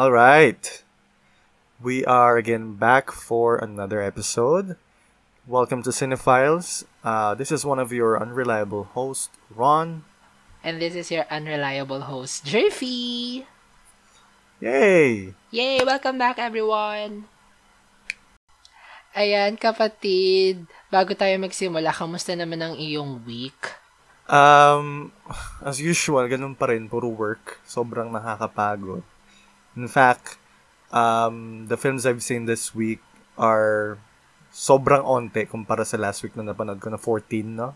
All right. We are again back for another episode. Welcome to Cinephiles. Uh, this is one of your unreliable hosts, Ron. And this is your unreliable host, Jerfy. Yay! Yay! Welcome back, everyone! Ayan, kapatid. Bago tayo magsimula, kamusta naman ang iyong week? Um, as usual, ganun pa rin, puro work. Sobrang nakakapagod. In fact, um, the films I've seen this week are sobrang onte kumpara sa last week na napanood ko na 14, no?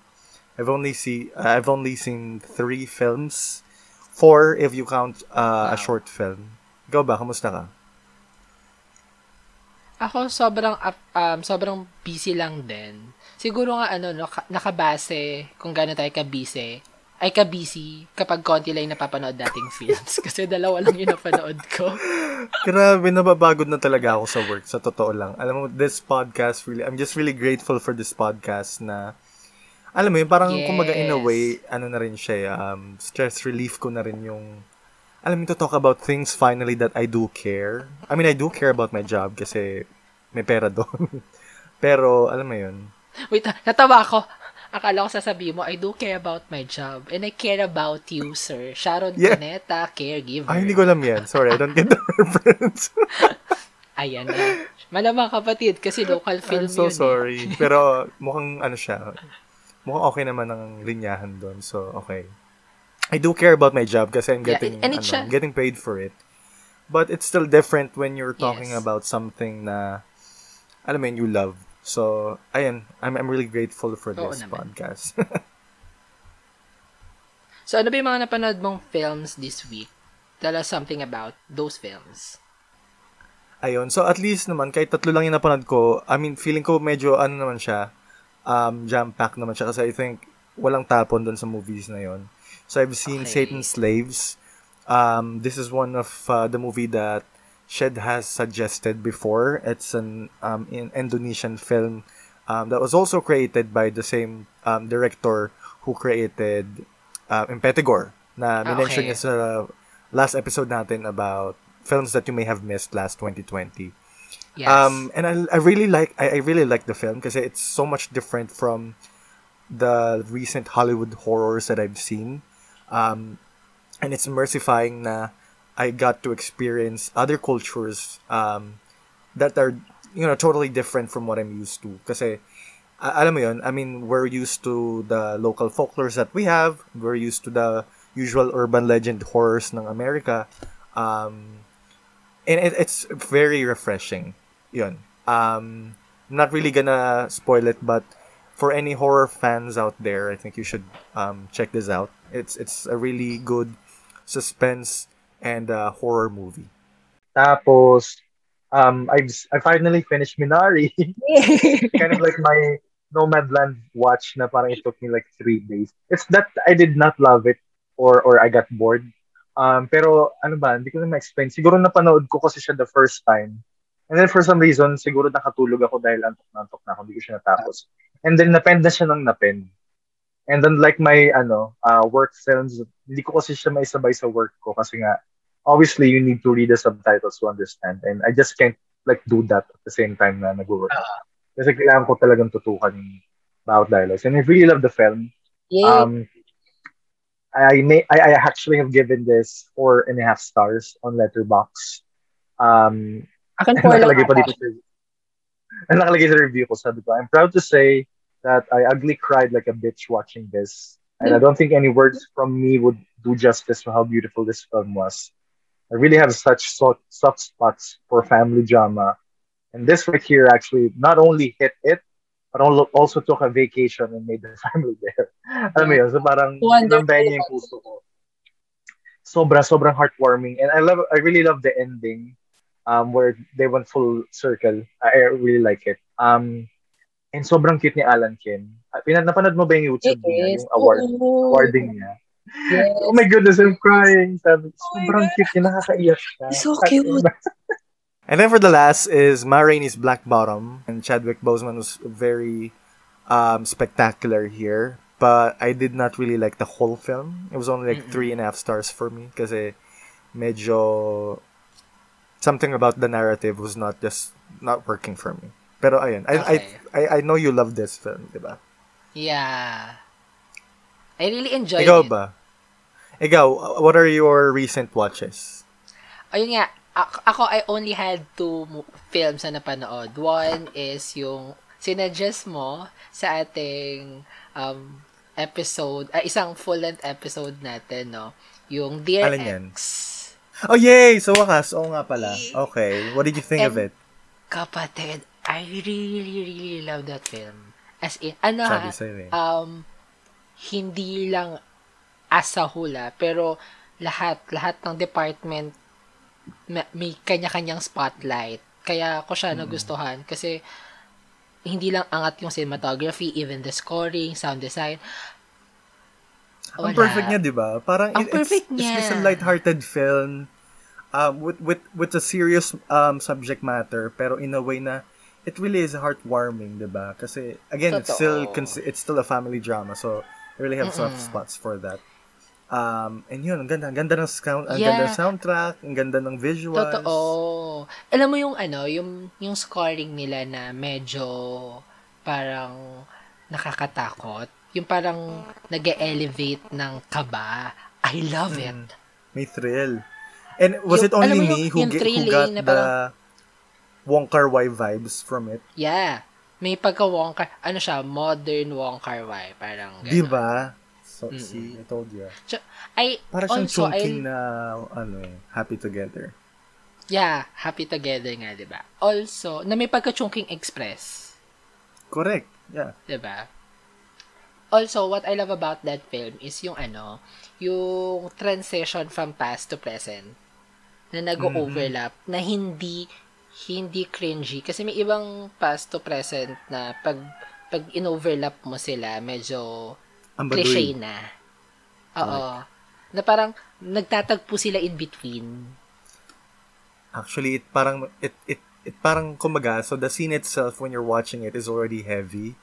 I've only see uh, I've only seen three films. Four if you count uh, wow. a short film. Ikaw ba? Kamusta ka? Ako sobrang um, sobrang busy lang din. Siguro nga ano no, nakabase kung gaano tayo ka-busy ay ka-busy kapag konti lang napapanood dating films. Kasi dalawa lang yung napanood ko. Grabe, nababagod na talaga ako sa work. Sa totoo lang. Alam mo, this podcast really, I'm just really grateful for this podcast na, alam mo yun, parang yes. kumaga in a way, ano na rin siya, um, stress relief ko na rin yung, alam mo, to talk about things finally that I do care. I mean, I do care about my job kasi may pera doon. Pero, alam mo yun. Wait, natawa ako akala ko sasabihin mo, I do care about my job. And I care about you, sir. Sharon yeah. Cuneta, caregiver. Ay, hindi ko alam yan. Sorry, I don't get the reference. Ayan na. Malamang kapatid, kasi local film I'm so yun. Eh. sorry. Eh. Pero mukhang ano siya, mukhang okay naman ang linyahan doon. So, okay. I do care about my job kasi I'm getting, yeah, and ano, siya, getting paid for it. But it's still different when you're talking yes. about something na, alam mo yun, you love. So, ayun, I'm, I'm really grateful for this naman. podcast. so, ano ba yung mga napanood mong films this week? Tell us something about those films. Ayun, so at least naman, kahit tatlo lang yung napanood ko, I mean, feeling ko medyo, ano naman siya, um, jam-packed naman siya kasi I think walang tapon doon sa movies na yon. So, I've seen okay. Satan's Slaves. Um, this is one of uh, the movie that Shed has suggested before. It's an um, in Indonesian film um, that was also created by the same um, director who created uh, Impetigore na ah, minention okay. niya sa last episode natin about films that you may have missed last 2020. Yes. Um, and I, I really like I, I really like the film because it's so much different from the recent Hollywood horrors that I've seen. Um, and it's mercifying na I got to experience other cultures um, that are you know totally different from what I'm used to. Uh, alam mo I mean, we're used to the local folklores that we have. We're used to the usual urban legend horrors ng America. Um, and it, it's very refreshing. Yun. Um, I'm not really gonna spoil it, but for any horror fans out there, I think you should um, check this out. It's it's a really good suspense and a horror movie. Tapos, um, I've I finally finished Minari. kind of like my Nomadland watch na parang it took me like three days. It's that I did not love it or or I got bored. Um, pero ano ba, hindi ko na ma-explain. Siguro napanood ko kasi siya the first time. And then for some reason, siguro nakatulog ako dahil antok na antok na ako. Hindi ko siya natapos. And then napend na siya ng napend. And then like my ano, uh, work films, hindi ko kasi siya maisabay sa work ko kasi nga obviously you need to read the subtitles to understand and I just can't like do that at the same time na nag-work. Uh, Kasi kailangan ko talagang tutukan yung bawat dialogues. And I really love the film. Yeah. Um, I may I, I actually have given this four and a half stars on Letterbox. Um, Akin po nakalagay pa dito sa nakalagay sa review ko, sabi ko, I'm proud to say that I ugly cried like a bitch watching this. And I don't think any words from me would do justice to how beautiful this film was. I really have such soft, soft spots for family drama. And this right here actually not only hit it, but also took a vacation and made the family there. Alam mo yun? So parang nambayan niya yung puso ko. Sobra, sobrang heartwarming. And I love, I really love the ending um, where they went full circle. I really like it. Um, and sobrang cute ni Alan Kin. Pinad, napanood mo ba yung YouTube niya? Yung award, awarding niya. Yes. Oh my goodness, I'm crying. Sabi, oh sobrang cute niya, nakakaiyak siya. So cute. and then for the last is Ma Rainey's Black Bottom. And Chadwick Boseman was very um, spectacular here. But I did not really like the whole film. It was only like mm-hmm. three and a half stars for me. Kasi medyo something about the narrative was not just not working for me. Pero ayun, I Okay. I, I I know you love this film, 'di ba? Yeah. I really enjoyed Ikaw it. ba? Ikaw, what are your recent watches? Ayun nga, ako, I only had two films na napanood. One is yung sinuggest mo sa ating um, episode, ah, isang full-length episode natin, no? Yung Dear Alin yan? Ex. Oh, yay! So, wakas. Oo nga pala. Okay. What did you think of And- it? Kapatid, I really, really love that film. As in, ano Sabi ha, sa'yo eh. um, hindi lang as a hula, pero lahat, lahat ng department ma- may kanya-kanyang spotlight. Kaya ko siya nagustuhan kasi hindi lang angat yung cinematography, even the scoring, sound design. Ang Wala. perfect niya, 'di ba? Parang Ang it- perfect it's, it's just a niya. light-hearted film um with with with a serious um subject matter pero in a way na it really is heartwarming, 'di ba? Kasi again, it's still Totoo. it's still a family drama. So I really have soft spots for that. Um, and yun, ang ganda, ang ganda ng sound, ang ganda ng Yeah. soundtrack, ang ganda ng visuals. Totoo. Alam mo yung ano, yung yung scoring nila na medyo parang nakakatakot. Yung parang nag-elevate ng kaba. I love it. May thrill. And was Yung- it only me yung- who, yung ge- who got the parang- Wong Kar Wai vibes from it? Yeah. May pagka Wonka, ano siya, modern Wong Kar Wai. Parang Di gano'n. ba? So, see, I told you. Tsaka, I, Para siyang also, chunking I, na, ano eh, happy together. yeah, happy together nga, di ba? Also, na may pagka-chunking express. Correct. Yeah. 'di ba? Also, what I love about that film is yung ano, yung transition from past to present na nag-overlap na hindi hindi cringy kasi may ibang past to present na pag pag in-overlap mo sila medyo Ang cliche na. Oo. Na parang nagtatagpo sila in between. Actually, it parang, it, it, it parang, kumbaga, so the scene itself when you're watching it is already heavy.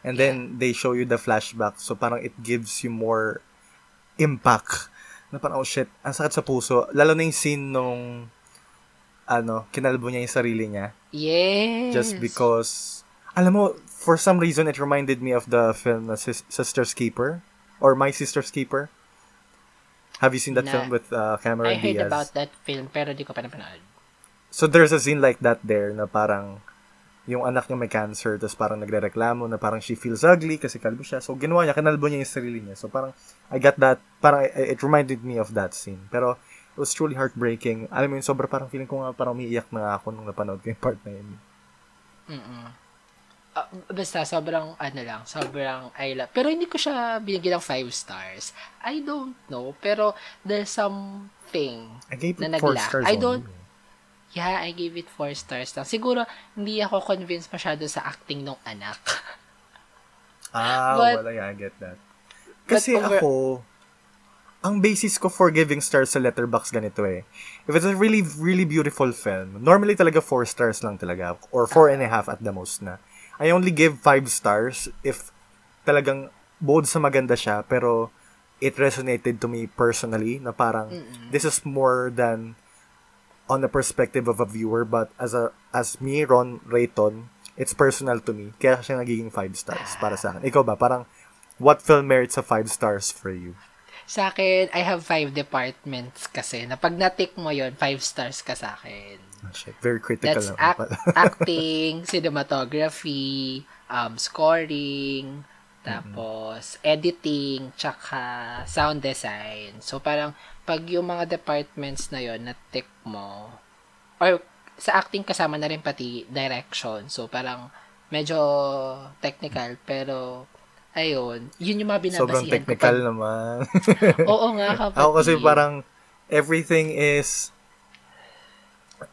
And then, they show you the flashback. So, parang it gives you more impact. Na parang, oh shit, ang sakit sa puso. Lalo na yung scene nung, ano, kinalbo niya yung sarili niya. Yes. Just because, alam mo, for some reason, it reminded me of the film na Sis- Sister's Keeper. Or My Sister's Keeper. Have you seen that Na- film with uh, Cameron I heard Diaz? about that film pero di ko pa napanood. So there's a scene like that there na parang yung anak niya may cancer tapos parang nagrereklamo na parang she feels ugly kasi kalbo siya. So ginawa niya, kanalbo niya yung sarili niya. So parang I got that, parang it reminded me of that scene. Pero it was truly heartbreaking. Alam mo yun, sobra parang feeling ko nga parang umiiyak na ako nung napanood ko yung part na yun. Mm-mm. Ah, basta, sobrang, ano lang, sobrang I love. Pero hindi ko siya binigyan ng 5 stars. I don't know. Pero, there's something. I gave Na it 4 nagla- stars I only. don't- Yeah, I gave it 4 stars lang. Siguro, hindi ako convinced masyado sa acting ng anak. Ah, But- wala, yeah, I get that. Kasi over- ako, ang basis ko for giving stars sa letterbox ganito eh. If it's a really, really beautiful film, normally talaga 4 stars lang talaga. Or 4 and a half at the most na. I only give 5 stars if talagang bold sa maganda siya, pero it resonated to me personally na parang this is more than on the perspective of a viewer but as a as me Ron Rayton it's personal to me kaya siya nagiging 5 stars para sa akin ikaw ba parang what film merits a 5 stars for you sa akin, I have 5 departments kasi. Na pag natik mo yon 5 stars ka sa akin. oh, shit, very critical That's act- acting, cinematography, um, scoring, tapos editing, tsaka sound design. So, parang, pag yung mga departments na yon na tick mo, or sa acting kasama na rin pati direction. So, parang, medyo technical, pero, ayun, yun yung mga sobrang binabasihan technical ko. pag- naman Oo nga, kapatid. ako kasi parang everything is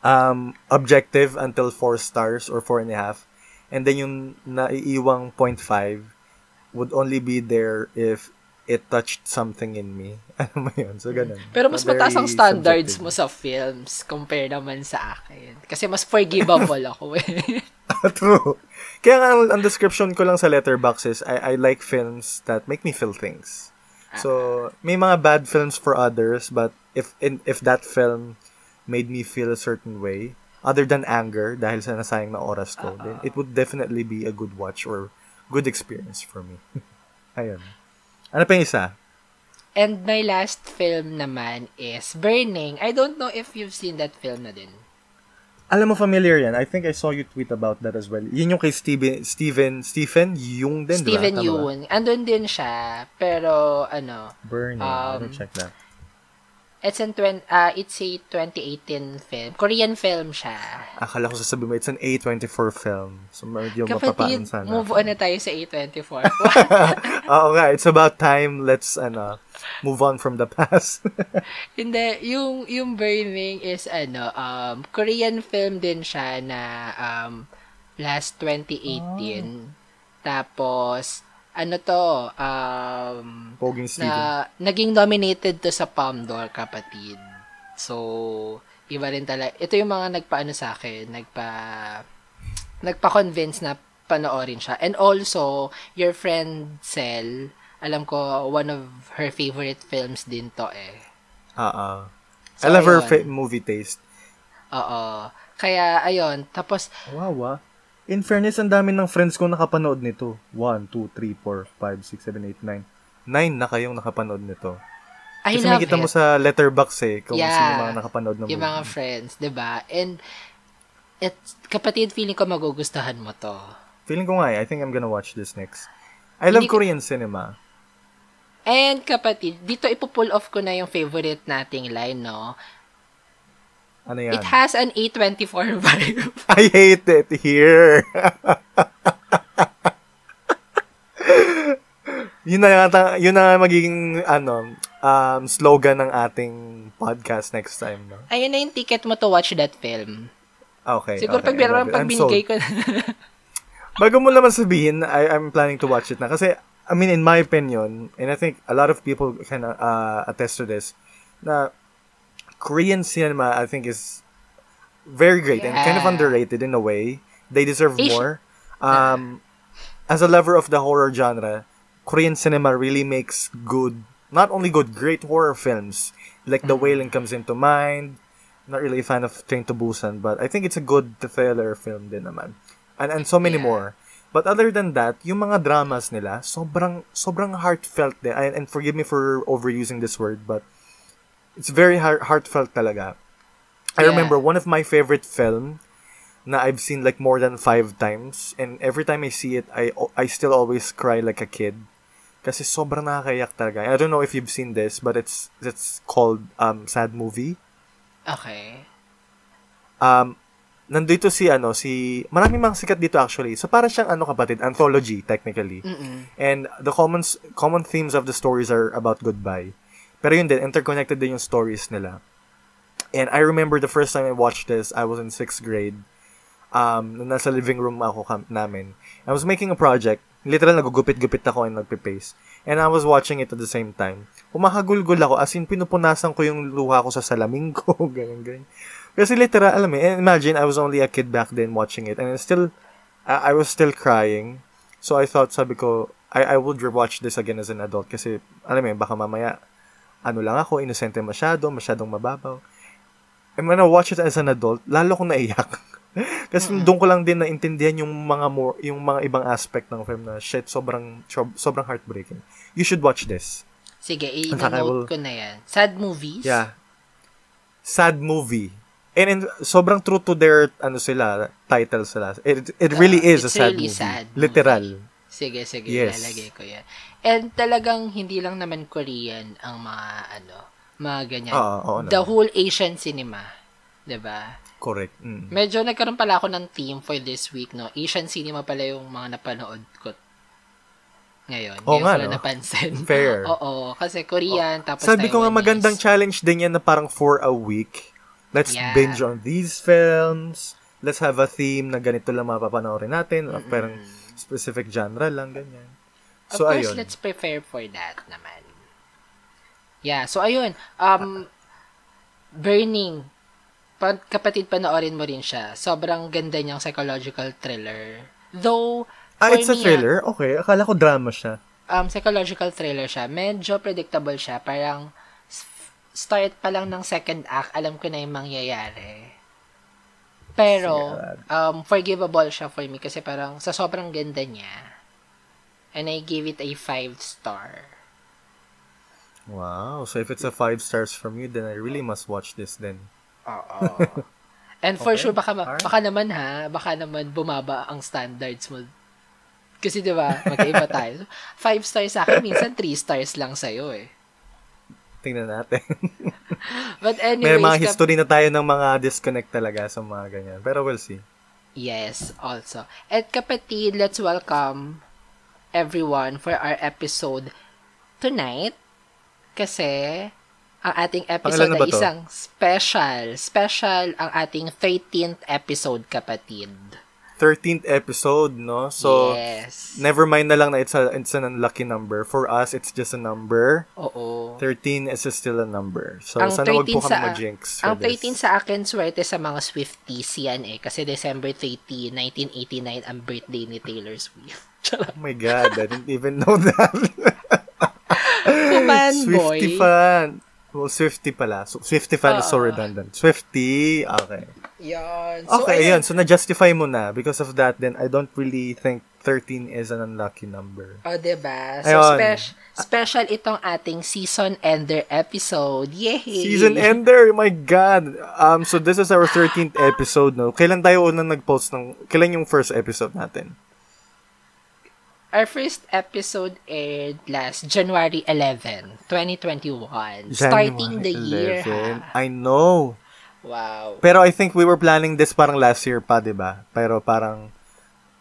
um objective until 4 stars or 4 and a half and then yung naiiwang 0.5 would only be there if it touched something in me. Ano mo yun? So, ganun. Pero mas mataas ang standards subjective. mo sa films compare naman sa akin. Kasi mas forgivable ako eh. True. Kaya nga, ang, ang description ko lang sa letterbox is, I, I like films that make me feel things. So, may mga bad films for others, but if in, if that film made me feel a certain way, other than anger, dahil sa nasayang na oras ko, then it would definitely be a good watch or good experience for me. Ayun. Ano pa yung isa? And my last film naman is Burning. I don't know if you've seen that film na din. Alam mo, familiar yan. I think I saw you tweet about that as well. Yun yung kay Steven, Steven, Stephen Yung din? Steven Tama ba? Yeun. Andun din siya, pero ano, Burning. Um, Let me check that. It's in twen- uh, it's a 2018 film. Korean film siya. Akala ko sasabihin mo, it's an A24 film. So, medyo mapapaan sana. move on na tayo sa A24. Oo nga, it's about time. Let's, ano, move on from the past. Hindi, yung, yung Burning is, ano, um, Korean film din siya na, um, last 2018. Tapos, ano to, um, Poging Steven. na naging nominated to sa Palme d'Or, kapatid. So, iba rin talaga. Ito yung mga nagpaano sa akin, nagpa, nagpa-convince na panoorin siya. And also, your friend Cel, alam ko, one of her favorite films din to eh. Oo. I So, love her ayun. fa- movie taste. Oo. Kaya, ayun. Tapos, Wow, ah. In fairness, ang dami ng friends ko nakapanood nito. 1, 2, 3, 4, 5, 6, 7, 8, 9. 9 na kayong nakapanood nito. I Kasi love makita it. mo sa letterbox eh, kung Yeah. sino mga nakapanood ng yung movie. mga friends, 'di ba? And it kapatid feeling ko magugustuhan mo 'to. Feeling ko nga eh, I think I'm gonna watch this next. I love Hindi ko- Korean cinema. And kapatid, dito ipo-pull off ko na yung favorite nating line, no? Ano yan? It has an A24 vibe. I hate it here. yun na yata, yun na magiging ano, um, slogan ng ating podcast next time, no? Ayun na yung ticket mo to watch that film. Okay. Siguro okay, pag meron pag binigay ko Bago mo naman sabihin, I, I'm planning to watch it na. Kasi, I mean, in my opinion, and I think a lot of people can uh, attest to this, na Korean cinema, I think, is very great and kind of underrated in a way. They deserve Asian- more. Um, as a lover of the horror genre, Korean cinema really makes good, not only good, great horror films. Like The Wailing comes into mind. Not really a fan of Train to Busan, but I think it's a good thriller film din naman. And, and so many Yeah. more. But other than that, yung mga dramas nila, sobrang, sobrang heartfelt din. And, and forgive me for overusing this word, but it's very heart, heartfelt talaga. I Yeah. remember one of my favorite film na I've seen like more than five times and every time I see it I I still always cry like a kid kasi sobrang nakakayak talaga. I don't know if you've seen this but it's it's called um Sad Movie. Okay. Um nandito si ano si maraming mga sikat dito actually. So para siyang ano kapatid, anthology technically. Mm-mm. And the common common themes of the stories are about goodbye. Pero yun din, interconnected din yung stories nila. And I remember the first time I watched this, I was in sixth grade. Um, nasa living room ako kam- namin. I was making a project. Literal, nagugupit-gupit ako and nagpe-pace. And I was watching it at the same time. Humahagulgol ako, as in, pinupunasan ko yung luha ko sa salamin ko. ganyan, ganyan. Kasi literal, alam eh, imagine, I was only a kid back then watching it. And still, I, I was still crying. So I thought, sabi ko, I, I would rewatch this again as an adult. Kasi, alam yun, baka mamaya, ano lang ako, inosente masyado, masyadong mababaw. And when I watch it as an adult, lalo akong naiyak. Kasi doon ko lang din naintindihan yung mga more, yung mga ibang aspect ng film na shit, sobrang sob- sobrang heartbreaking. You should watch this. Sige, i-note ko na yan. Sad movies? Yeah. Sad movie. And, and sobrang true to their ano sila, title sila. It, it really Uh, is a sad really movie. sad movie. Literal. Sige, sige, Yes. lalagay ko yan. And talagang hindi lang naman Korean ang mga ano, mga ganyan. Oo, oo The naman. whole Asian cinema. 'Di ba? Correct. Mm. Medyo nagkaroon pala ako ng theme for this week, no? Asian cinema pala yung mga napanood ko ngayon. Oo Ngayon nga, no? napansin. Fair. Oo, kasi Korean, tapos Sabi ko nga Taiwanese. magandang challenge din yan na parang for a week. Let's Yeah. binge on these films. Let's have a theme na ganito lang mapapanoorin natin. Or parang specific genre lang, ganyan. Of So, course, ayun. let's prepare for that naman. Yeah, so ayun. Um, Burning. Pa- kapatid, panoorin mo rin siya. Sobrang ganda niyang psychological thriller. Though, Ah, it's a me, thriller? Okay. Akala ko drama siya. um, psychological thriller siya. Medyo predictable siya. Parang, start pa lang ng second act, alam ko na yung mangyayari. Pero, um, forgivable siya for me kasi parang sa sobrang ganda niya. And I give it a 5 star. Wow. So if it's a 5 stars from you, then I really must watch this then. Oo. And for Okay. sure, baka, baka naman ha, baka naman bumaba ang standards mo. Kasi di ba magkaiba tayo. 5 stars sa akin, minsan 3 stars lang sa'yo eh. Tingnan natin. But May anyways, mga kap- history na tayo ng mga disconnect talaga sa mga ganyan. Pero we'll see. Yes, also. At kapatid, let's welcome everyone for our episode tonight. Kasi ang ating episode ay to? isang special. Special ang ating 13th episode, kapatid. 13th episode, no? So, yes. never mind na lang na it's, a, it's an unlucky number. For us, it's just a number. Oo. 13 is still a number. So, Ang sana wag 13 po kami sa- ma-jinx for Ang 13 this. sa akin, swerte sa mga Swifties yan eh. Kasi December 30, 1989 ang birthday ni Taylor Swift. Charot. Oh my God, I didn't even know that. Fanboy. Swifty fan. Well, Swifty pala. So, Swifty fan is so redundant. Swifty, okay. Yan. So, Okay, ayun. So, na-justify mo na. Because of that, then I don't really think 13 is an unlucky number. O, oh, diba? So, Ayun. spec- special itong ating season ender episode. Yay! Season ender, my God. Um, so this is our 13th episode, no? Kailan tayo unang nag-post ng, kailan yung first episode natin? Our first episode aired last January 11, 2021. starting the year, 11. ha? I know. Wow. Pero I think we were planning this parang last year pa, di ba? Pero parang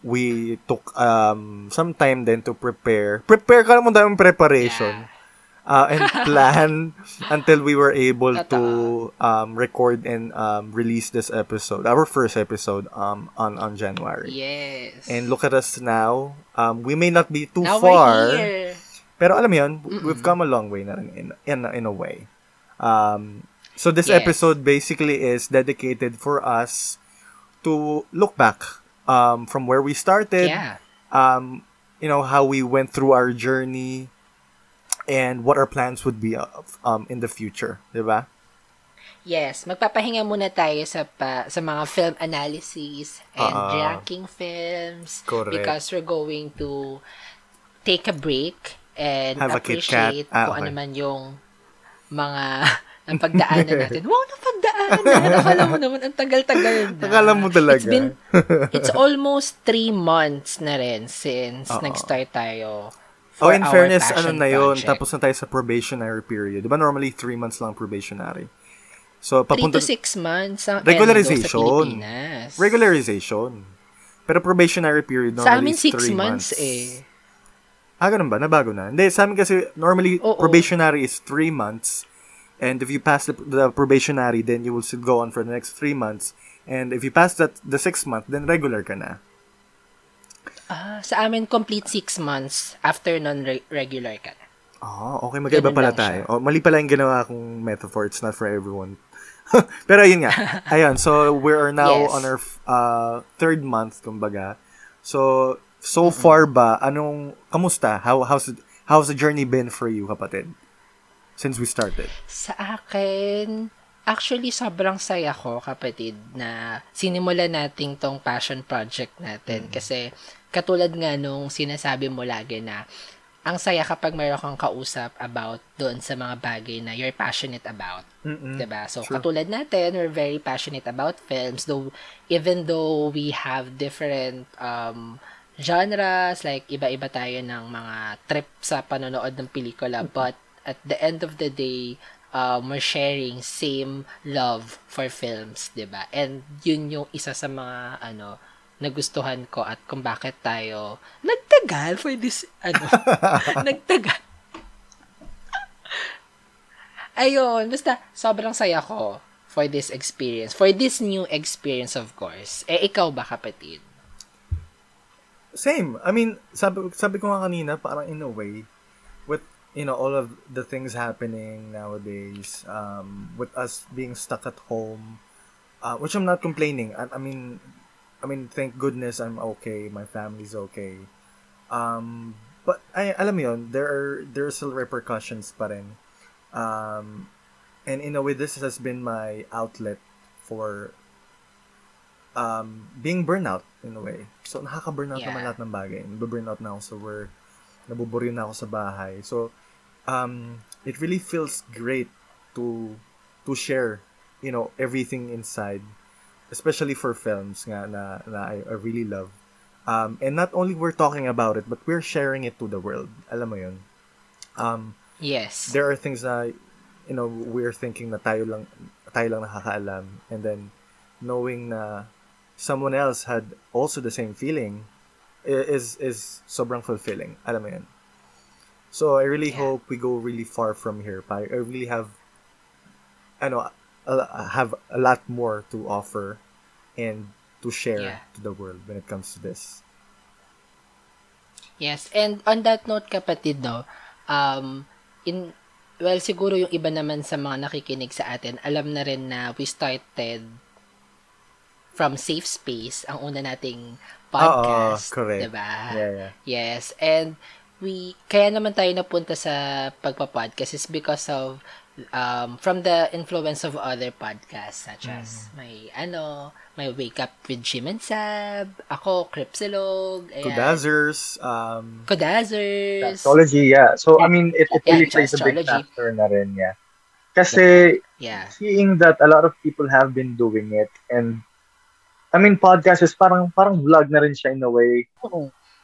we took um some time then to prepare. Prepare ka naman daming preparation. Uh, and plan until we were able to um, record and um, release this episode, our first episode um, on on January. Yes. And look at us now. Um, we may not be too Now far, we're here. pero alam mo yun, we've come a long way na rin in, in, in a way. Um, so this Yes. episode basically is dedicated for us to look back um, from where we started, Yeah. um, you know, how we went through our journey, and what our plans would be uh, um, in the future, di ba? Yes, magpapahinga muna tayo sa pa, sa mga film analysis and Ah. ranking films Correct. because we're going to take a break and Have appreciate Ah, kung ano okay. man yung mga ang pagdaanan natin. Wow, napagdaanan! Akala mo naman, ang tagal-tagal na. Akala mo talaga. It's been, it's almost three months na rin since Oo. nag-start tayo Oh, in fairness, ano na yun, project. tapos na tayo sa probationary period. Di ba normally three months lang probationary? So, Three papunta... to six months ang Regularization. sa. Regularization. Pero probationary period normally Sa amin, is six three months, months eh. Ah, ganun ba? Nabago na? Hindi, sa amin kasi normally Oo. probationary is three months. And if you pass the, the probationary, then you will still go on for the next three months. And if you pass that the six month, then regular ka na. Ah, sa amin, complete six months after non-regular ka na. Oh, okay. Magkaiba pala siya. tayo. Oh, mali pala yung ginawa kong metaphor. It's not for everyone. Pero ayun nga. Ayun. So, we are now Yes. on our uh, third month, kumbaga. So, so far ba, anong, kamusta? How, how's, it- how's the journey been for you, kapatid? Since we started. Sa akin, actually, sobrang saya ko, kapatid, na sinimulan natin tong passion project natin. Kasi, katulad nga nung sinasabi mo lagi na, ang saya kapag mayroon kang kausap about doon sa mga bagay na you're passionate about. Mm-mm. 'Diba? So, True. katulad natin, we're very passionate about films, though, even though we have different um, genres, like iba-iba tayo ng mga trip sa panonood ng pelikula, but at the end of the day, um, we're sharing same love for films, 'di ba? And yun yung isa sa mga ano nagustuhan ko at kung bakit tayo nagtagal for this ano nagtagal Ayun, basta sobrang saya ko for this experience. For this new experience, of course. Eh, ikaw ba, kapatid? Same. I mean, sabi, sabi ko nga kanina, parang in a way, you know, all of the things happening nowadays, um, with us being stuck at home, uh, which I'm not complaining. I, I mean, I mean, thank goodness I'm okay. My family's okay. Um, but, ay, alam mo yun, there are, there are still repercussions pa rin. Um, And in a way, this has been my outlet for um, being burnout in a way. So, nakaka-burnout Yeah. naman lahat ng bagay. Nababurnout na ako sa work. Nabuburi na ako sa bahay. So, um, it really feels great to to share, you know, everything inside. Especially for films nga na, na I, I really love. Um, and not only we're talking about it, but we're sharing it to the world. Alam mo yun? Um, Yes. there are things na you know we're thinking na tayo lang tayo lang nakakaalam and then knowing na someone else had also the same feeling is is sobrang fulfilling alam mo yun so I really Yeah. hope we go really far from here I really have ano a- have a lot more to offer and to share Yeah. to the world when it comes to this Yes, and on that note kapatid no, um in well siguro yung iba naman sa mga nakikinig sa atin, alam na rin na we started from safe space ang una nating podcast, correct. 'di ba? yeah yeah Yes, and we kaya naman tayo napunta sa pagpa-podcast is because of um from the influence of other podcasts such as may ano, may Wake Up with Jim and Sab, ako Cripsilog, ayan. Kudazers um Kodazers. Astrology, yeah. So, I mean, it, it Yeah, really plays a big astrology. factor na rin, yeah. Kasi, Yeah. seeing that a lot of people have been doing it, and, I mean, podcast is parang, parang vlog na rin siya in a way.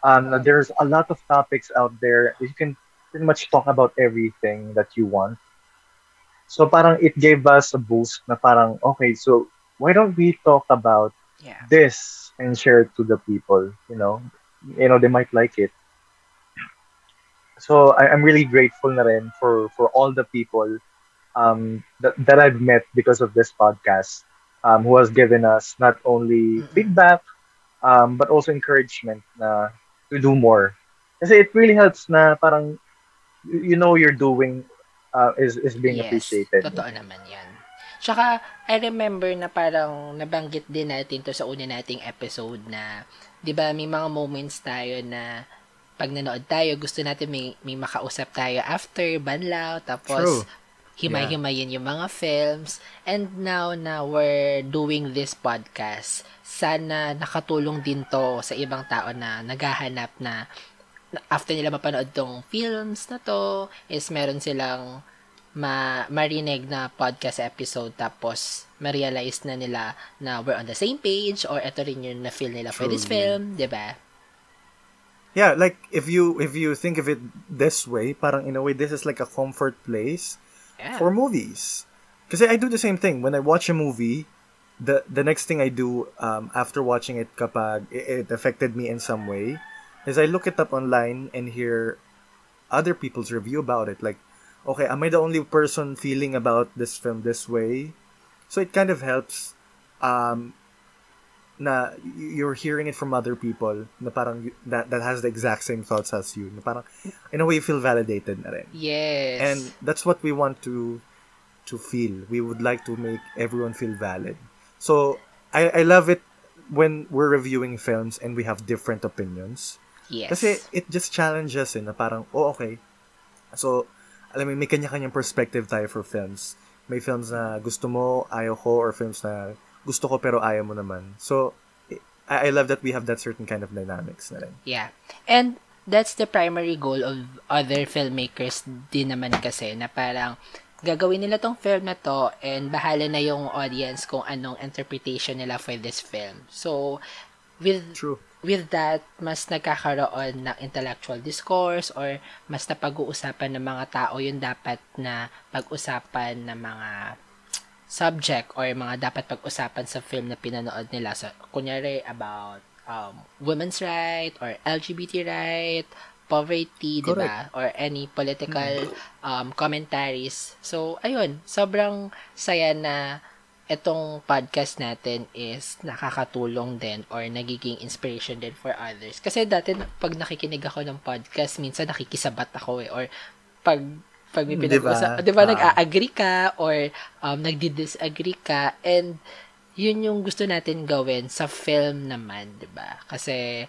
Um, there's a lot of topics out there. You can pretty much talk about everything that you want. So, parang it gave us a boost na parang, okay, so, why don't we talk about Yeah. this and share it to the people you know you know they might like it so I, i'm really grateful na rin for for all the people um that, that i've met because of this podcast um who has given us not only feedback um but also encouragement na to do more kasi it really helps na parang you you know you're doing uh, is is being yes, appreciated Totoo naman yan. Tsaka, I remember na parang nabanggit din natin to sa una nating episode na, di ba, may mga moments tayo na pag nanood tayo, gusto natin may, may makausap tayo after banlaw, tapos True. Himay-himayin yung mga films. And now na we're doing this podcast, sana nakatulong din to sa ibang tao na naghahanap na after nila mapanood tong films na to, is meron silang ma marinig na podcast episode tapos ma-realize na nila na we're on the same page or ito rin yung na-feel nila for this film, 'di ba? Yeah, like if you if you think of it this way, parang in a way this is like a comfort place Yeah. for movies. Because I do the same thing when I watch a movie. The the next thing I do um, after watching it, kapag it, it affected me in some way, is I look it up online and hear other people's review about it. Like, okay, am I the only person feeling about this film this way? So it kind of helps um, na you're hearing it from other people na parang that that has the exact same thoughts as you. Na parang in a way you feel validated na rin. yes. And that's what we want to to feel. We would like to make everyone feel valid. So I I love it when we're reviewing films and we have different opinions. yes. Kasi it just challenges eh, na parang, oh okay. So, alam mo, may kanya-kanyang perspective tayo for films. May films na gusto mo, ayaw ko, or films na gusto ko pero ayaw mo naman. So, I, I love that we have that certain kind of dynamics na rin. Yeah. And that's the primary goal of other filmmakers din naman kasi na parang gagawin nila tong film na to and bahala na yung audience kung anong interpretation nila for this film. So, with True. with that, mas nagkakaroon ng intellectual discourse or mas napag-uusapan ng mga tao yung dapat na pag-usapan ng mga subject or mga dapat pag-usapan sa film na pinanood nila. So, kunyari about um, women's right or LGBT right, poverty, di ba? Or any political um, commentaries. So, ayun, sobrang saya na itong podcast natin is nakakatulong din or nagiging inspiration din for others. Kasi dati, pag nakikinig ako ng podcast, minsan nakikisabat ako eh. Or pag pag may ba? pinag-usap, di ba, Ah. nag-a-agree ka or um, nagdi-disagree ka and yun yung gusto natin gawin sa film naman, di ba? Kasi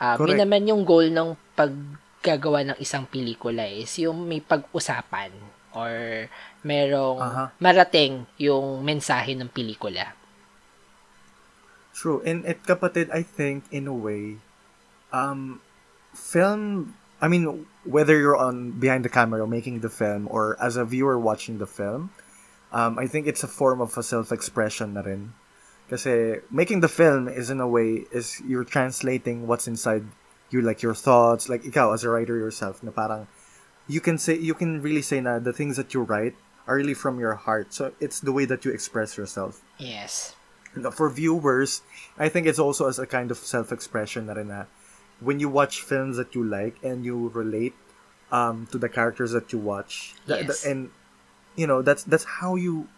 um, yun Correct. naman yung goal ng paggagawa ng isang pelikula is yung may pag-usapan or merong Aha. marating yung mensahe ng pelikula. True. And at kapatid, I think, in a way, um, film, I mean, whether you're on behind the camera making the film or as a viewer watching the film, um, I think it's a form of a self-expression na rin. Kasi making the film is in a way, is you're translating what's inside you, like your thoughts, like ikaw as a writer yourself, na parang, you can say, you can really say na the things that you write are really from your heart. So it's the way that you express yourself Yes. for viewers, I think it's also as a kind of self-expression na rin na when you watch films that you like and you relate um, to the characters that you watch, Yes. tha- and you know that's that's how you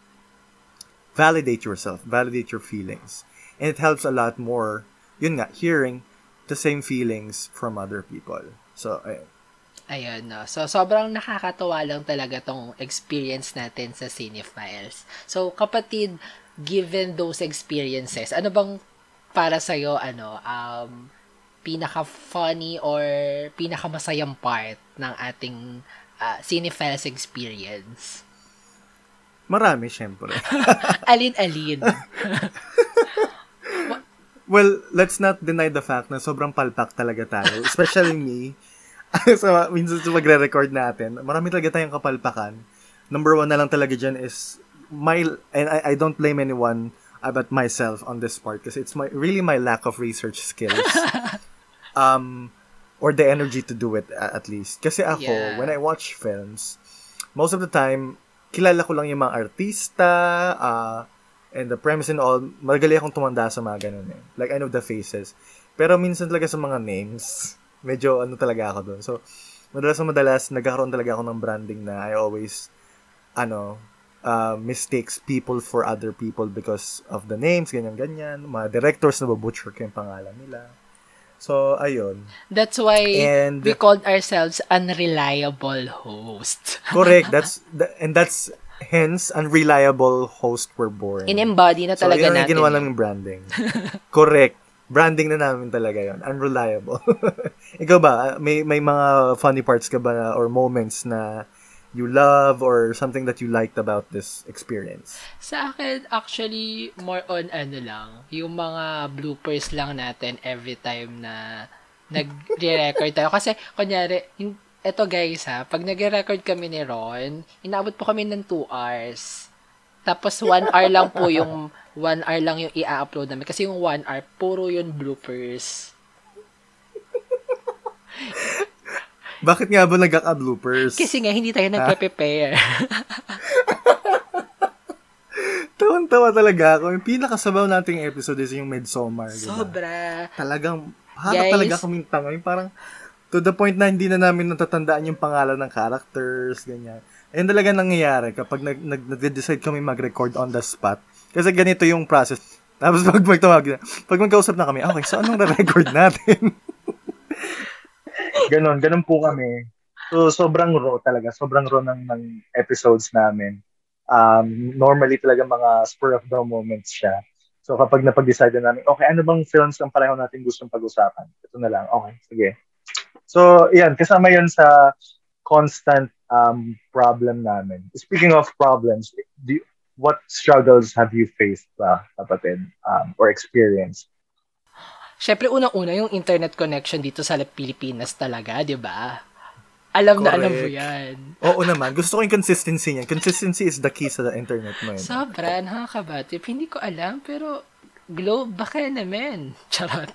validate yourself, validate your feelings, and it helps a lot more. Yun nga, hearing the same feelings from other people. So, ayun. Ayun, no. So, sobrang nakakatawa lang talaga tong experience natin sa Cinephiles. So, kapatid, given those experiences, ano bang para sa'yo, ano, um, pinaka-funny or pinaka-masayang part ng ating uh, Cinephiles experience? marami, syempre. Alin-alin. Well, let's not deny the fact na sobrang palpak talaga tayo. Especially me. so, minsan sa magre-record natin, marami talaga tayong kapalpakan. Number one na lang talaga dyan is my, and I, I don't blame anyone about myself on this part kasi it's my really my lack of research skills. Um, or the energy to do it at least. Kasi ako, Yeah. when I watch films, most of the time, kilala ko lang yung mga artista, ah, and the premise and all, magagali akong tumanda sa mga ganun eh. Like, I know the faces. Pero minsan talaga sa mga names, medyo ano talaga ako doon. So, madalas na madalas, nagkakaroon talaga ako ng branding na I always, ano, uh, mistakes people for other people because of the names, ganyan-ganyan. Mga directors na babutcher ko yung pangalan nila. So, ayun. That's why And- we called ourselves unreliable host. Correct. That's, th- and that's, hence, unreliable host were born. In-embody na So, talaga yun ang natin. ginawa yun. namin branding. Correct. Branding na namin talaga yon Unreliable. Ikaw ba, may, may mga funny parts ka ba na, or moments na you love or something that you liked about this experience? Sa akin, actually, more on ano lang, yung mga bloopers lang natin every time na nag-record tayo. Kasi, kunyari, yung, eto guys ha, pag nag-record kami ni Ron, inaabot po kami ng 2 hours. Tapos, 1 hour lang po yung, 1 hour lang yung i-upload namin. Kasi yung 1 hour, puro yun bloopers. Bakit nga ba nagkaka-bloopers? Kasi nga, hindi tayo nagpe-prepare. Tawan-tawa talaga ako. Yung pinakasabaw nating episode is yung Midsommar. Diba? Sobra. Talagang, Guys. haka talaga kaming tanga. Yung parang, to the point na hindi na namin natatandaan yung pangalan ng characters, ganyan. Ayun talaga nangyayari kapag nag, nag, nag-decide kami mag-record on the spot. Kasi ganito yung process. Tapos pag magtawag na, pag magkausap na kami, okay, so anong re-record natin? Ganon, ganon po kami. So, sobrang raw talaga. Sobrang raw ng, ng episodes namin. Um, normally talaga mga spur of the moments siya. So, kapag napag-decide na namin, okay, ano bang films ang pareho natin gustong pag-usapan? Ito na lang. Okay, sige. So, yan. Kasama yun sa constant um, problem namin. Speaking of problems, do you, what struggles have you faced ba, kapatid, um, or experienced? Siyempre, unang-una, yung internet connection dito sa Pilipinas talaga, di ba? Alam na alam mo Correct. yan. Oo naman. Gusto ko yung consistency niyan. Consistency is the key sa internet mo yun. Sobra, nakakabatip. Hindi ko alam, pero Globe, baka naman. Charot.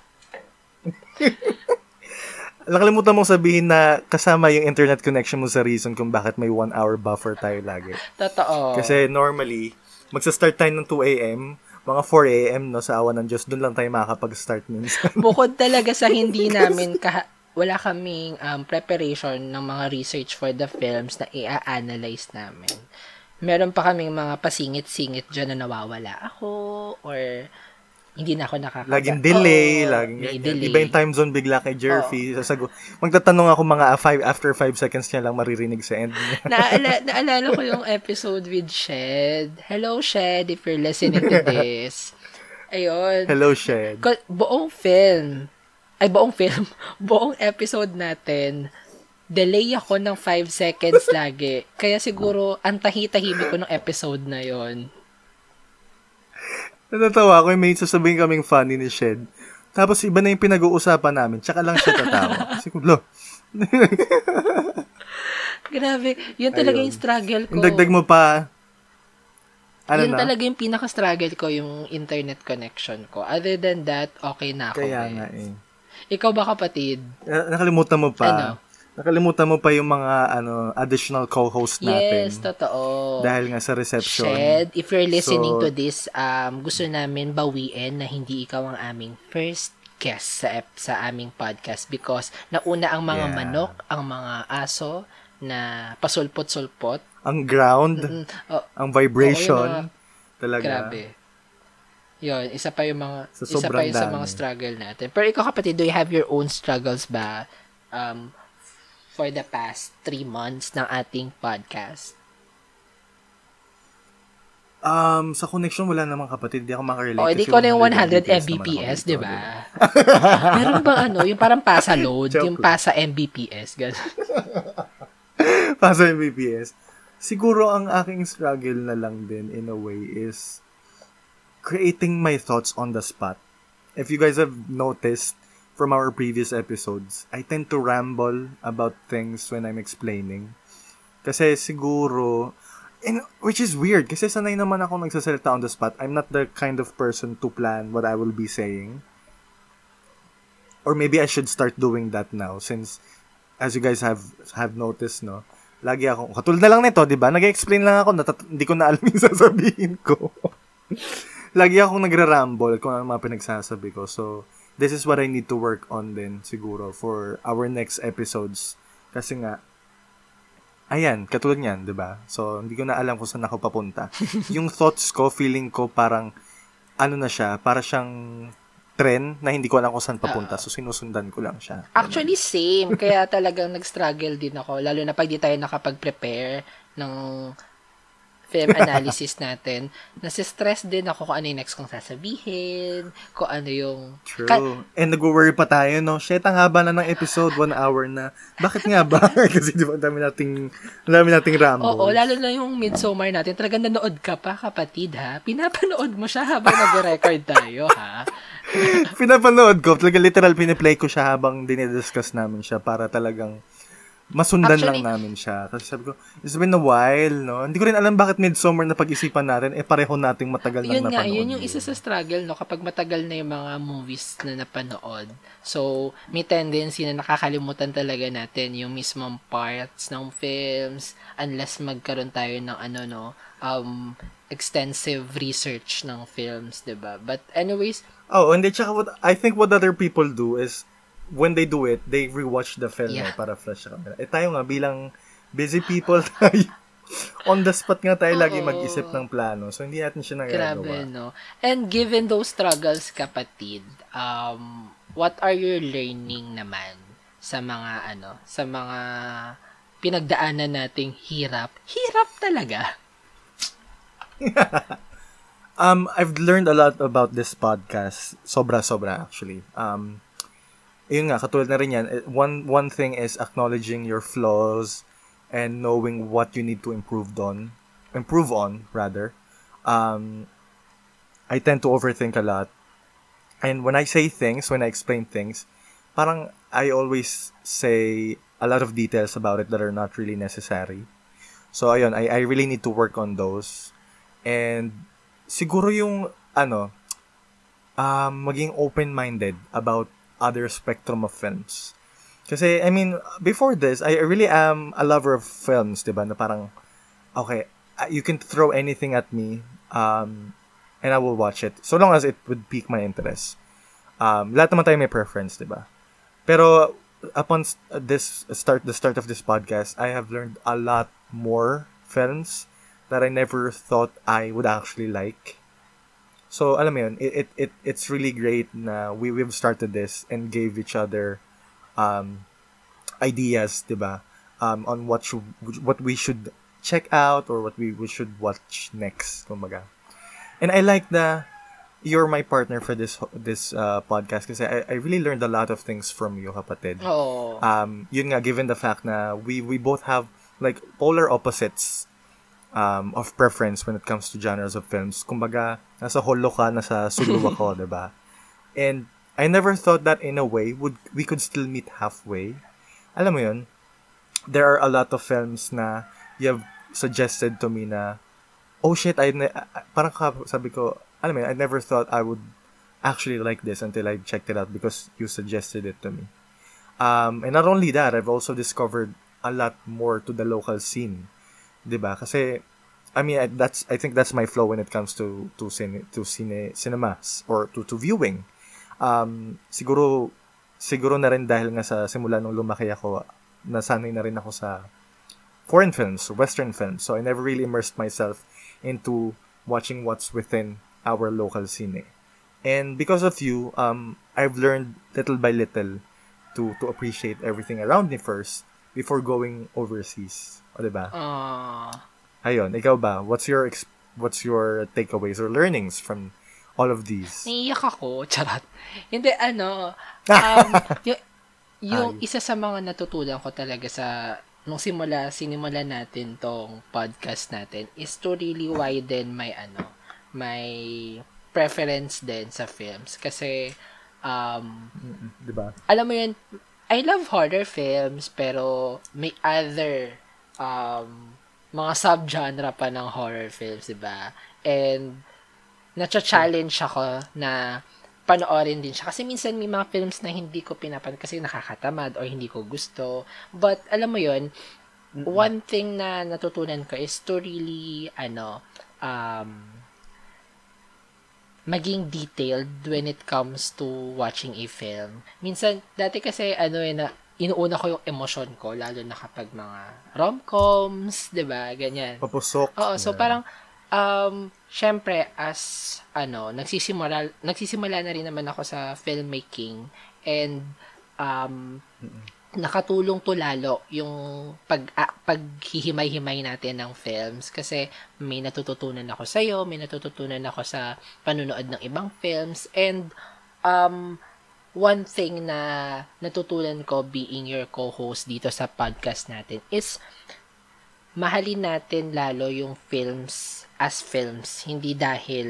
Nakalimutan mong sabihin na kasama yung internet connection mo sa reason kung bakit may one hour buffer tayo lagi. Totoo. Kasi normally, magsa-start tayo ng 2 a.m., mga 4 a.m. no, sa awa ng Diyos, doon lang tayo makakapag-start minsan. Bukod talaga sa hindi namin kaha- wala kaming um, preparation ng mga research for the films na i-analyze namin. Meron pa kaming mga pasingit-singit dyan na nawawala ako or hindi na ako nakaka... laging delay, Oo, laging may delay. Iba yung time zone bigla kay Jerfy. Sasagot. Magtatanong ako mga 5 after 5 seconds niya lang maririnig sa end. Naala, naalala ko yung episode with Shed. Hello, Shed, if you're listening to this. Ayun. Hello, Shed. Buong film, ay buong film, buong episode natin, delay ako ng 5 seconds lagi. Kaya siguro, ang tahi-tahimik ko ng episode na yon. Natatawa ako, may sasabihin kaming funny ni Shed. Tapos iba na yung pinag-uusapan namin, tsaka lang siya tatawa. Siguro, Grabe, yun talaga Ayun. yung struggle ko. dagdag mo pa, ano yun na? talaga yung pinaka-struggle ko, yung internet connection ko. Other than that, okay na ako. Kaya eh. nga eh. Ikaw ba kapatid? Na- Nakalimutan mo pa. Ano? Nakalimutan mo pa yung mga ano additional co-host natin. Yes, totoo. Dahil nga sa reception. Shed, if you're listening So- to this, um, gusto namin bawiin na hindi ikaw ang aming first guest sa sa aming podcast because nauna ang mga Yeah. manok, ang mga aso na pasulpot-sulpot. Ang ground, Mm, oh, ang vibration. Oo, yung talaga. grabe. Yun, isa pa yung mga Sa isa pa yung sa mga struggle natin. Pero ikaw kapatid, do you have your own struggles ba um for the past three months ng ating podcast? Um, sa connection, wala namang kapatid. Hindi ako makarelate. O, hindi kasi ko na yung 100 naman Mbps, di ba? Meron bang ano, yung parang pasa load, yung pasa Mbps, gano'n. Para sa MBPS. Siguro ang aking struggle na lang din in a way is creating my thoughts on the spot. If you guys have noticed from our previous episodes, I tend to ramble about things when I'm explaining. Kasi siguro, and, which is weird, kasi sanay naman ako nagsasalita on the spot. I'm not the kind of person to plan what I will be saying. Or maybe I should start doing that now since as you guys have have noticed, no? Lagi ako, katulad na lang nito, di ba? Nag-explain lang ako, natat- hindi ko na alam yung sasabihin ko. Lagi akong nagra-ramble kung ano mga pinagsasabi ko. So, this is what I need to work on din, siguro, for our next episodes. Kasi nga, ayan, katulad niyan, di ba? So, hindi ko na alam kung saan ako papunta. yung thoughts ko, feeling ko parang, ano na siya, para siyang trend na hindi ko alam kung saan papunta. So, sinusundan ko lang siya. Actually, same. Kaya talagang nag-struggle din ako. Lalo na pag di tayo nakapag-prepare ng film analysis natin. Nasistress din ako kung ano yung next kong sasabihin, kung ano yung... True. Ka- And nag-worry pa tayo, no? Shit, ang haba na ng episode, one hour na. Bakit nga ba? Kasi di ba, dami nating, dami nating ramble. Oo, lalo na yung Midsommar natin. Talagang nanood ka pa, kapatid, ha? Pinapanood mo siya habang nag-record tayo, ha? Pinapanood ko, talaga literal piniplay ko siya habang dinidiscuss namin siya para talagang masundan Actually- lang namin siya. Kasi sabi ko, it's been a while, no? Hindi ko rin alam bakit midsummer na pag-isipan natin, eh pareho nating matagal nang yun nga, napanood. yun yung isa sa struggle, no? Kapag matagal na yung mga movies na napanood. So, may tendency na nakakalimutan talaga natin yung mismong parts ng films unless magkaroon tayo ng ano, no? Um, extensive research ng films, 'di ba But anyways, Oh, and then, tsaka what, I think what other people do is, when they do it, they rewatch the film Yeah. eh, para fresh sa camera. Eh tayo nga, bilang busy people tayo, on the spot nga tayo lagi Oo. mag-isip ng plano. So, hindi natin siya Grabe, nagagawa. no? And given those struggles, kapatid, um, what are your learning naman sa mga, ano, sa mga pinagdaanan nating hirap? Hirap talaga. Um, I've learned a lot about this podcast. Sobra-sobra, actually. Um, yun nga, katulad na rin yan, eh, one, one thing is acknowledging your flaws and knowing what you need to improve on. Improve on, rather. Um, I tend to overthink a lot. And when I say things, when I explain things, parang I always say a lot of details about it that are not really necessary. So, ayun, I, I really need to work on those. And siguro yung ano um maging open-minded about other spectrum of films. Kasi I mean, before this, I really am a lover of films, 'di ba? Na parang okay, uh, you can throw anything at me um and I will watch it so long as it would pique my interest. Um lahat naman tayo may preference, 'di ba? Pero upon s- this start the start of this podcast, I have learned a lot more films that I never thought I would actually like. So, alam mo yun, it, it, it, it's really great na we, we've started this and gave each other um, ideas, di ba? Um, on what should, what we should check out or what we, we should watch next, kumbaga. And I like the, you're my partner for this this uh, podcast kasi I, I really learned a lot of things from you, kapatid. Oo. Um, yun nga, given the fact na we we both have like polar opposites um, of preference when it comes to genres of films. Kumbaga, nasa holo ka, nasa sulu ako, 'di ba? And I never thought that in a way would we could still meet halfway. Alam mo yun, there are a lot of films na you have suggested to me na oh shit, I ne- parang sabi ko, alam mo yun, I never thought I would actually like this until I checked it out because you suggested it to me. Um, and not only that, I've also discovered a lot more to the local scene. 'Di ba? Kasi I mean, that's I think that's my flow when it comes to to cine, to cine, cinemas or to to viewing. Um, siguro siguro na rin dahil nga sa simula nung lumaki ako, nasanay na rin ako sa foreign films, western films. So I never really immersed myself into watching what's within our local scene. And because of you, um, I've learned little by little to to appreciate everything around me first before going overseas. O, diba? Uh... Ayun, ikaw ba? What's your ex- what's your takeaways or learnings from all of these? Naiiyak ako. Charot. Hindi, ano, um, yung, yung isa sa mga natutunan ko talaga sa nung simula, sinimula natin tong podcast natin is to really widen my ano, my preference din sa films. Kasi, um, Di ba? alam mo yun, I love horror films, pero may other, um, mga subgenre pa ng horror films, di ba? And, nacha-challenge ako na panoorin din siya. Kasi minsan may mga films na hindi ko pinapanood kasi nakakatamad or hindi ko gusto. But, alam mo mm-hmm. one thing na natutunan ko is to really, ano, um, maging detailed when it comes to watching a film. Minsan, dati kasi, ano eh, na, inuuna ko yung emosyon ko, lalo na kapag mga rom-coms, ba diba? Ganyan. Papusok. Oo, so yeah. parang, um, syempre, as, ano, nagsisimula, nagsisimula na rin naman ako sa filmmaking, and, um, mm-hmm nakatulong to lalo yung pag uh, paghihimay-himay natin ng films kasi may natututunan ako sa iyo, may natututunan ako sa panonood ng ibang films and um one thing na natutunan ko being your co-host dito sa podcast natin is mahalin natin lalo yung films as films hindi dahil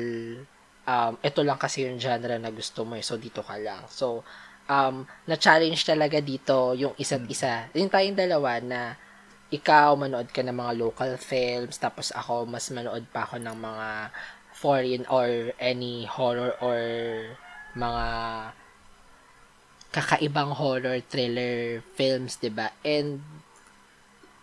um ito lang kasi yung genre na gusto mo eh, so dito ka lang. So um, na-challenge talaga dito yung isa't isa. Yung tayong dalawa na ikaw manood ka ng mga local films, tapos ako mas manood pa ako ng mga foreign or any horror or mga kakaibang horror thriller films, 'di ba? And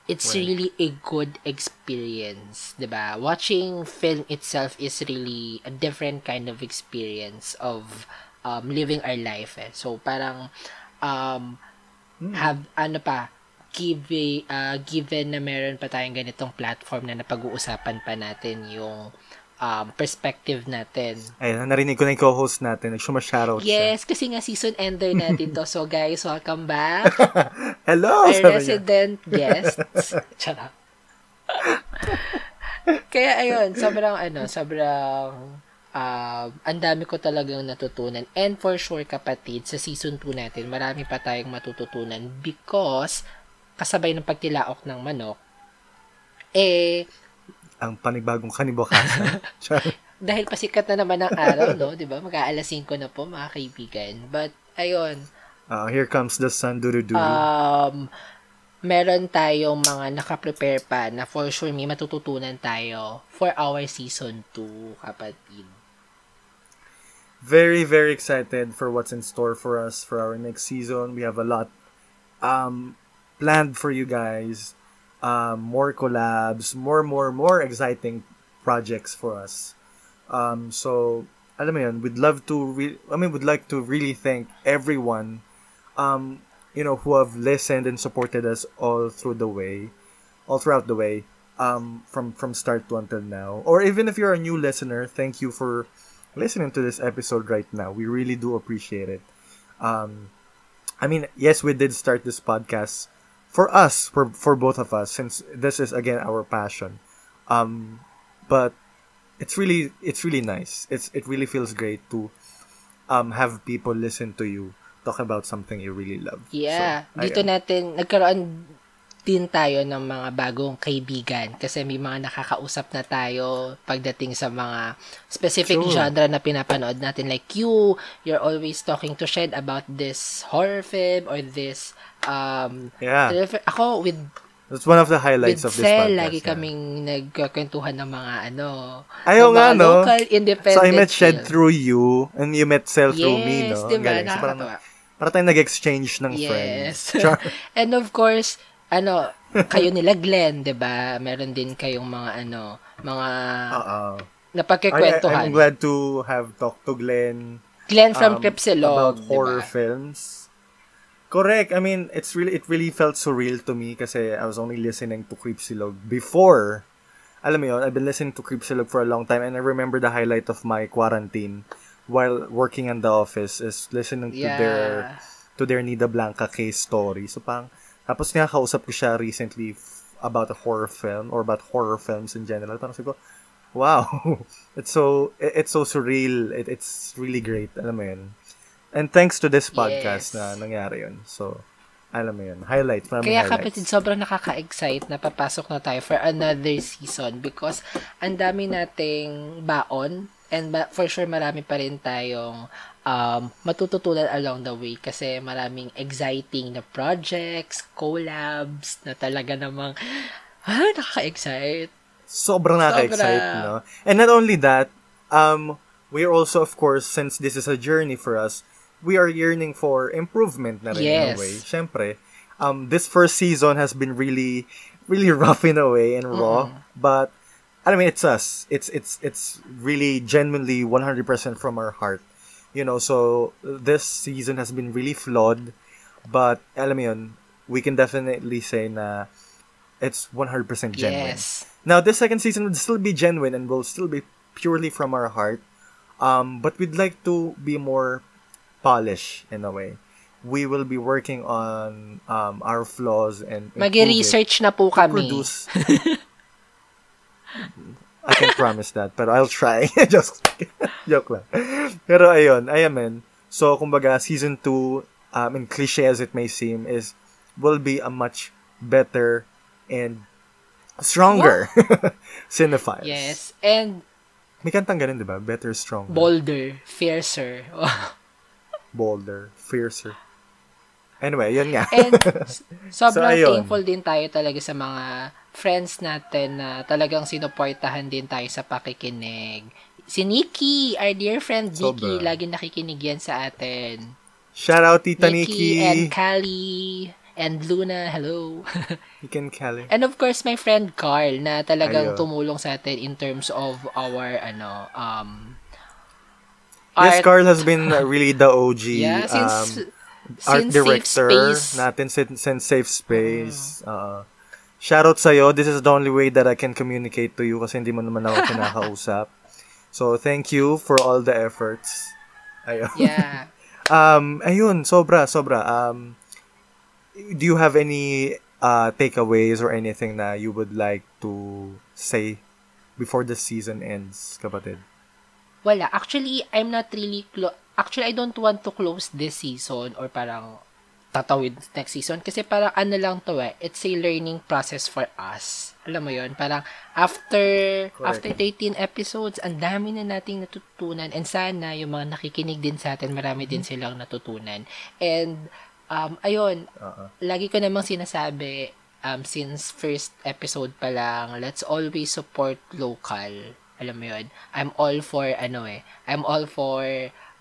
it's well, really a good experience, 'di ba? Watching film itself is really a different kind of experience of um, living our life eh. So parang um, hmm. have ano pa give uh, given na meron pa tayong ganitong platform na napag-uusapan pa natin yung um, perspective natin. Ayun, narinig ko na yung co-host natin. Nag-shoutout Yes, siya. kasi nga season ender natin to. So guys, welcome back. Hello! Our resident niya. guests. Charot. Kaya ayun, sobrang ano, sobrang uh, ang dami ko talagang natutunan. And for sure, kapatid, sa season 2 natin, marami pa tayong matututunan because kasabay ng pagtilaok ng manok, eh, ang panibagong kanibukasan. dahil pasikat na naman ang araw, no? Di ba? Mag-aalas 5 na po, mga kaibigan. But, ayun. Uh, here comes the sun, duru-duru. Um, meron tayong mga nakaprepare pa na for sure may matututunan tayo for our season 2, kapatid very very excited for what's in store for us for our next season. We have a lot um planned for you guys. Um, more collabs, more more more exciting projects for us. Um, so alam mo yun, we'd love to re- I mean we'd like to really thank everyone um you know who have listened and supported us all through the way, all throughout the way um from from start to until now. Or even if you're a new listener, thank you for listening to this episode right now. We really do appreciate it. Um, I mean, yes, we did start this podcast for us, for for both of us, since this is again our passion. Um, but it's really it's really nice. It's it really feels great to um have people listen to you talk about something you really love. Yeah. So, Dito natin, nagkaroon din tayo ng mga bagong kaibigan kasi may mga nakakausap na tayo pagdating sa mga specific True. genre na pinapanood natin. Like you, you're always talking to Shed about this horror film or this um Yeah. ako with That's one of the highlights with of this Sel, podcast. lagi yeah. kaming nagkakwentuhan ng mga ano Ayaw ng nga, no? local independent So I met Shed film. through you and you met Sel through me, Yes, no? diba? Galing. So, parang, parang tayong nag-exchange ng Yes. friends. Char. And of course, ano, kayo nila Glenn, 'di ba? Meron din kayong mga ano, mga Uh-uh. I, I, napagkikwentuhan. I'm glad to have talked to Glenn Glenn from um, Cripsilog, about horror diba? films. Correct. I mean, it's really it really felt surreal to me kasi I was only listening to Creepsilog before. Alam mo yun, I've been listening to Creepsilog for a long time and I remember the highlight of my quarantine while working in the office is listening to their Yeah. to their Nida Blanca case story. So parang tapos nga kausap ko siya recently f- about a horror film or about horror films in general. Parang sabi ko, wow, it's so it- it's so surreal. It, it's really great. Alam mo yun. And thanks to this podcast Yes. na nangyari yun. So, alam mo yun. Highlight. Maraming Kaya highlights. kapatid, sobrang nakaka-excite na papasok na tayo for another season because ang dami nating baon and ba- for sure marami pa rin tayong um, matututunan along the way kasi maraming exciting na projects, collabs na talaga namang ah, nakaka-excite. Sobrang nakaka-excite, Sobra. no? And not only that, um, we are also, of course, since this is a journey for us, we are yearning for improvement na rin in Yes. a way. Siyempre, um, this first season has been really, really rough in a way and raw, but, I mean, it's us. It's, it's, it's really genuinely 100% from our heart. You know, so, this season has been really flawed, but, alam mo yun, we can definitely say na it's 100% genuine. Yes. Now, this second season will still be genuine and will still be purely from our heart. Um, but we'd like to be more polished in a way. We will be working on um, our flaws and Mag-research na po kami. produce. I can't promise that, but I'll try. Just joke lang. Pero ayun, ayamen. So, kumbaga, season 2, um, in cliche as it may seem, is will be a much better and stronger cinephiles. Yes. And May kantang ganun, di ba? Better, stronger, bolder, fiercer. bolder, fiercer. Anyway, yun nga. And sobrang So, ayun. thankful din tayo talaga sa mga friends natin na talagang sinuportahan din tayo sa pakikinig. Si Nikki, our dear friend Nikki, Sobra. lagi nakikinig yan sa atin. Shout out, Tita Nikki and Nikki. Callie and Luna, hello. You can Kelly. and of course, my friend Carl na talagang Ayun. tumulong sa atin in terms of our, ano, um, Yes, art. Carl has been really the OG Yeah, since, um, art since director natin since, since Safe Space. Uh, shout out sa'yo. This is the only way that I can communicate to you kasi hindi mo naman ako kinakausap. So, thank you for all the efforts. Ayun. Yeah. Um, ayun, sobra, sobra. Um, do you have any uh, takeaways or anything na you would like to say before the season ends, kapatid? Wala. Actually, I'm not really clo- Actually, I don't want to close this season or parang tatawid next season kasi parang ano lang to eh. It's a learning process for us. Alam mo yon Parang after after 13 episodes, ang dami na nating natutunan and sana yung mga nakikinig din sa atin, marami din silang natutunan. And um ayun, Uh-uh. lagi ko namang sinasabi, um, since first episode pa lang, let's always support local. Alam mo yun? I'm all for, ano eh, I'm all for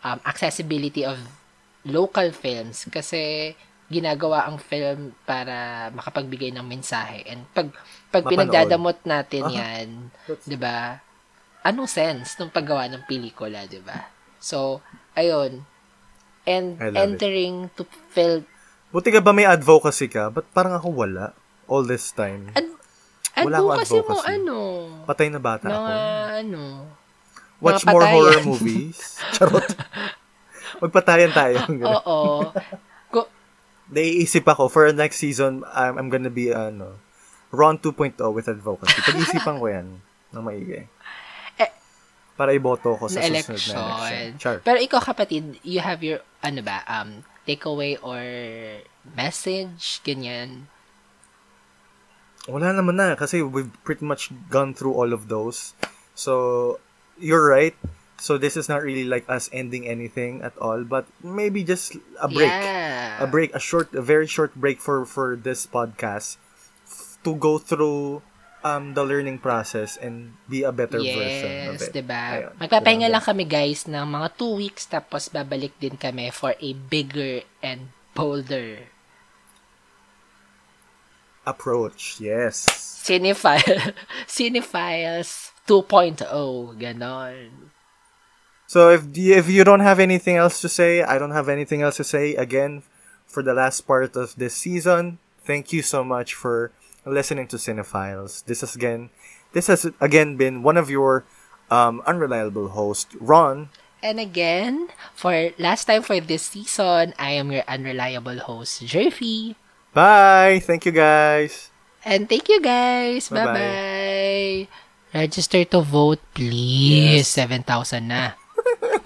um, accessibility of local films kasi ginagawa ang film para makapagbigay ng mensahe. And pag, pag Mapanood. pinagdadamot natin Aha. yan, 'di ba? Anong sense nung paggawa ng pelikula, 'di ba? So, ayun. And love it. entering to film Buti ka ba may advocacy ka? Ba't parang ako wala all this time? Ad- Wala akong advocacy mo, advocacy. ano, Patay na bata mga, ako. ano, Watch more horror movies. Charot. Magpatayan tayo. oo. Go, Naiisip ako, for next season, I'm, I'm gonna be, ano, Ron 2.0 with advocacy. Pag-isipan ko yan ng maigi. para iboto ko sa na susunod election. na election. Char. Pero ikaw kapatid, you have your, ano ba, um, takeaway or message, ganyan. Wala naman na kasi we've pretty much gone through all of those. So, you're right. So this is not really like us ending anything at all, but maybe just a break. Yeah. A break, a short, a very short break for for this podcast f- to go through um the learning process and be a better version of Yes, it. diba? Ayun. Magpapahinga Diba? lang kami guys ng mga two weeks tapos babalik din kami for a bigger and bolder Approach, yes. Cinephile, Cinephiles 2.0, ganon. So if if you don't have anything else to say, I don't have anything else to say. Again, for the last part of this season, thank you so much for listening to Cinephiles. This has again, this has again been one of your um, unreliable host, Ron. And again, for last time for this season, I am your unreliable host, Jerfy. Bye. Thank you guys. And thank you guys. Bye-bye. Bye-bye. Register to vote, please. Yes. 7,000 na.